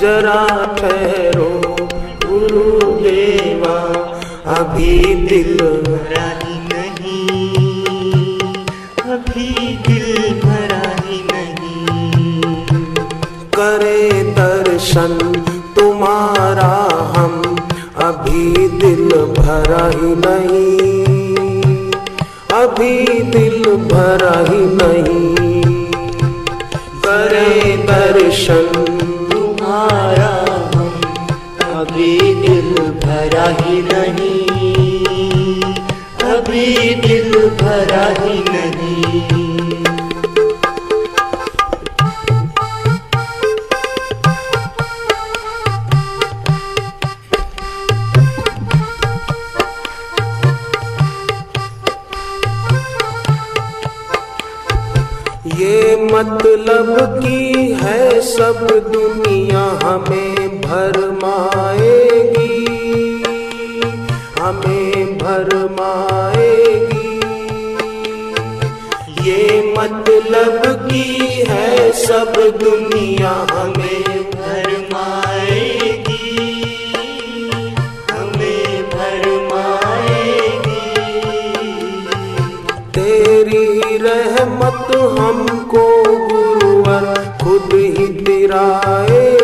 जरा ठहरो गुरुदेवा अभी दिल भरा ही नहीं, अभी दिल भरा ही नहीं। करे दर्शन तुम्हारा हम, अभी दिल भरा ही नहीं, अभी दिल भरा ही नहीं। करे दर्शन अभी दिल भरा ही नहीं। अभी दिल भरा ही नहीं। ये मतलब की है सब दुनिया हमें। भरमाएगी हमें भरमाएगी ये मतलब की है सब दुनिया हमें भरमाएगी हमें भरमाएगी तेरी रहमत हमको गुरुवर खुद ही दिराएगी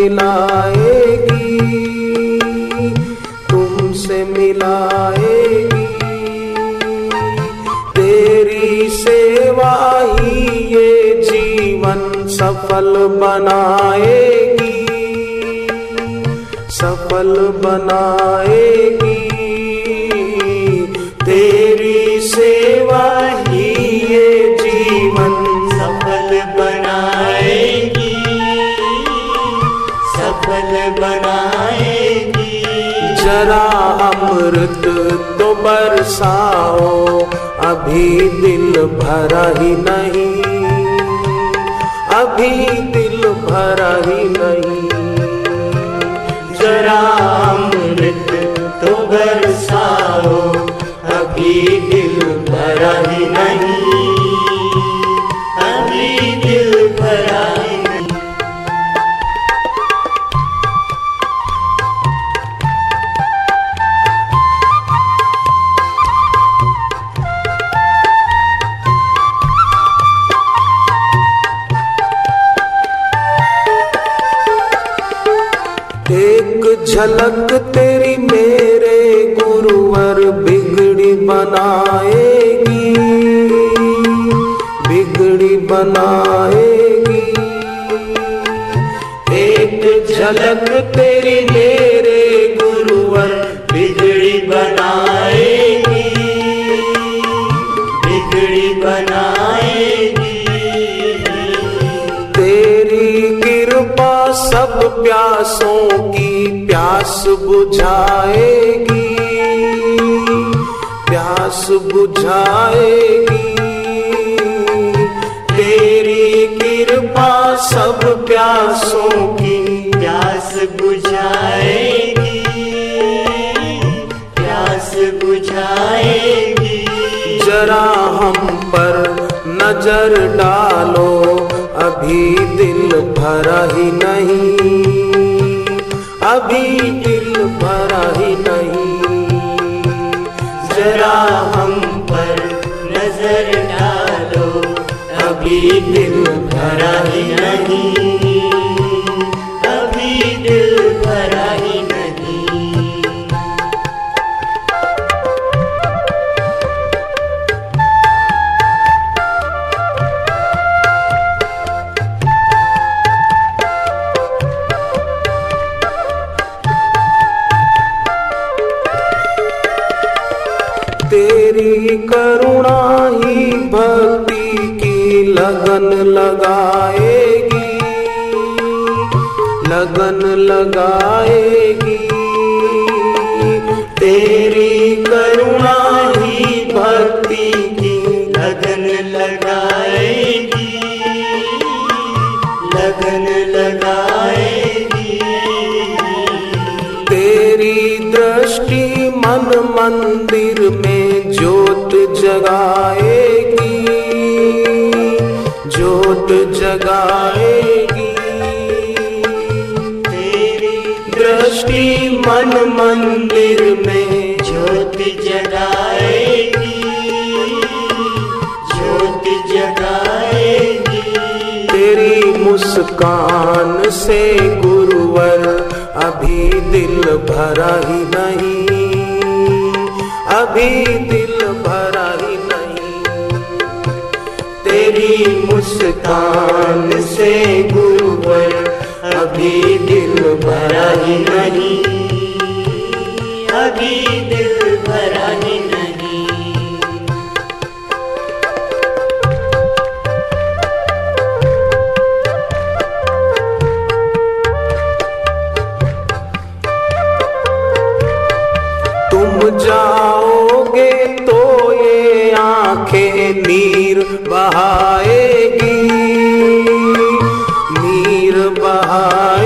मिलाएगी तुमसे मिलाएगी। तेरी सेवा ही ये जीवन सफल बनाएगी सफल बनाएगी। तेरी सेवा ही अमृत तो बरसाओ, अभी दिल भरा ही नहीं। अभी दिल भरा ही नहीं। जरा अमृत तो बरसाओ, अभी दिल भरा ही नहीं। अभी दिल भरा झलक तेरी मेरे गुरुवर बिगड़ी बनाएगी। बिगड़ी बनाएगी। एक झलक तेरी मेरे सब प्यासों की प्यास बुझाएगी प्यास बुझाएगी, तेरी कृपा सब प्यासों की प्यास बुझाएगी प्यास बुझाएगी। जरा हम पर नज़र डालो अभी दिल भरा ही नहीं। अभी दिल भरा ही नहीं। जरा हम पर नज़र डालो, अभी दिल भरा ही नहीं। तेरी करुणा ही भक्ति की लगन लगाएगी। लगन लगाएगी। तेरी करुणा ही भक्ति की लगन लगाएगी। लगन लगाएगी। तेरी दृष्टि मन मंदिर में ज्योत जगाएगी। ज्योत जगाएगी। तेरी दृष्टि मन मंदिर में ज्योति जगाएगी। ज्योति जगाएगी। तेरी मुस्कान से गुरुवर अभी दिल भरा ही नहीं। अभी दिल भरा ही नहीं। तेरी मुस्कान से गुरुवर अभी दिल भरा ही नहीं। अभी दिल भरा ही तुम जाओगे तो ये आँखें नीर बहाएगी। नीर बहाएगी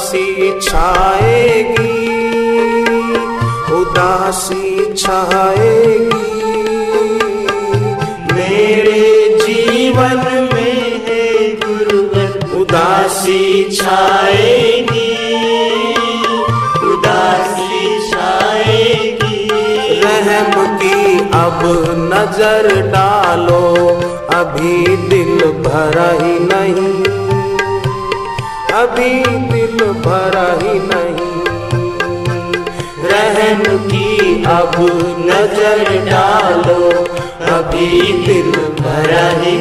उदासी छाएगी उदासी छाएगी। मेरे जीवन में है गुरुवर उदासी छाएगी उदासी छाएगी। रहम की अब नज़र डालो, अभी दिल भरा ही नहीं। अभी दिल भरा ही नहीं। रहन की अब नज़र डालो अभी दिल भरा ही